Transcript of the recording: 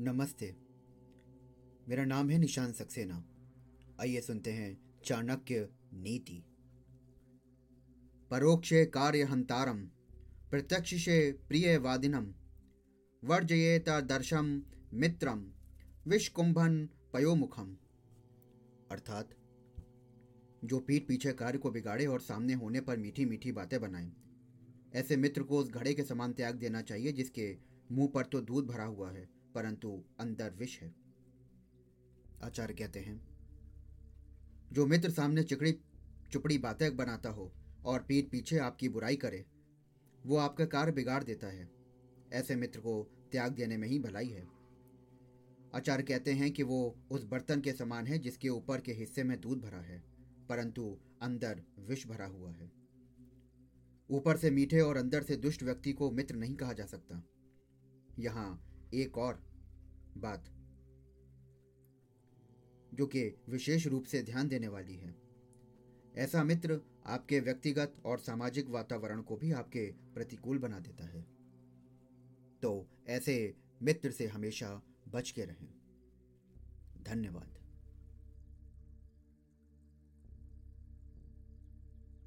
नमस्ते। मेरा नाम है निशान सक्सेना। आइए सुनते हैं चाणक्य नीति। परोक्षे कार्य हंतारम, प्रत्यक्षे प्रिय वादिनम, वर्जयेत दर्शम मित्रम, विषकुंभन पयोमुखम। अर्थात, जो पीठ पीछे कार्य को बिगाड़े और सामने होने पर मीठी मीठी बातें बनाए। ऐसे मित्र को उस घड़े के समान त्याग देना चाहिए जिसके मुँह पर तो दूध भरा हुआ है। परंतु अंदर विष है। आचार्य कहते हैं, जो मित्र सामने चिकड़ी, चुपड़ी बातें बनाता हो और पीठ पीछे आपकी बुराई करे, वो आपका कार्य बिगाड़ देता है। ऐसे मित्र को त्याग देने में ही भलाई है। आचार्य कहते हैं कि वो उस बर्तन के समान है जिसके ऊपर के हिस्से में दूध भरा है, परंतु अंदर विष भरा हुआ है। ऊपर से मीठे और अंदर से दुष्ट व्यक्ति को मित्र नहीं कहा जा सकता। यहाँ एक और बात जो कि विशेष रूप से ध्यान देने वाली है। ऐसा मित्र आपके व्यक्तिगत और सामाजिक वातावरण को भी आपके प्रतिकूल बना देता है। तो ऐसे मित्र से हमेशा बच के रहें। धन्यवाद।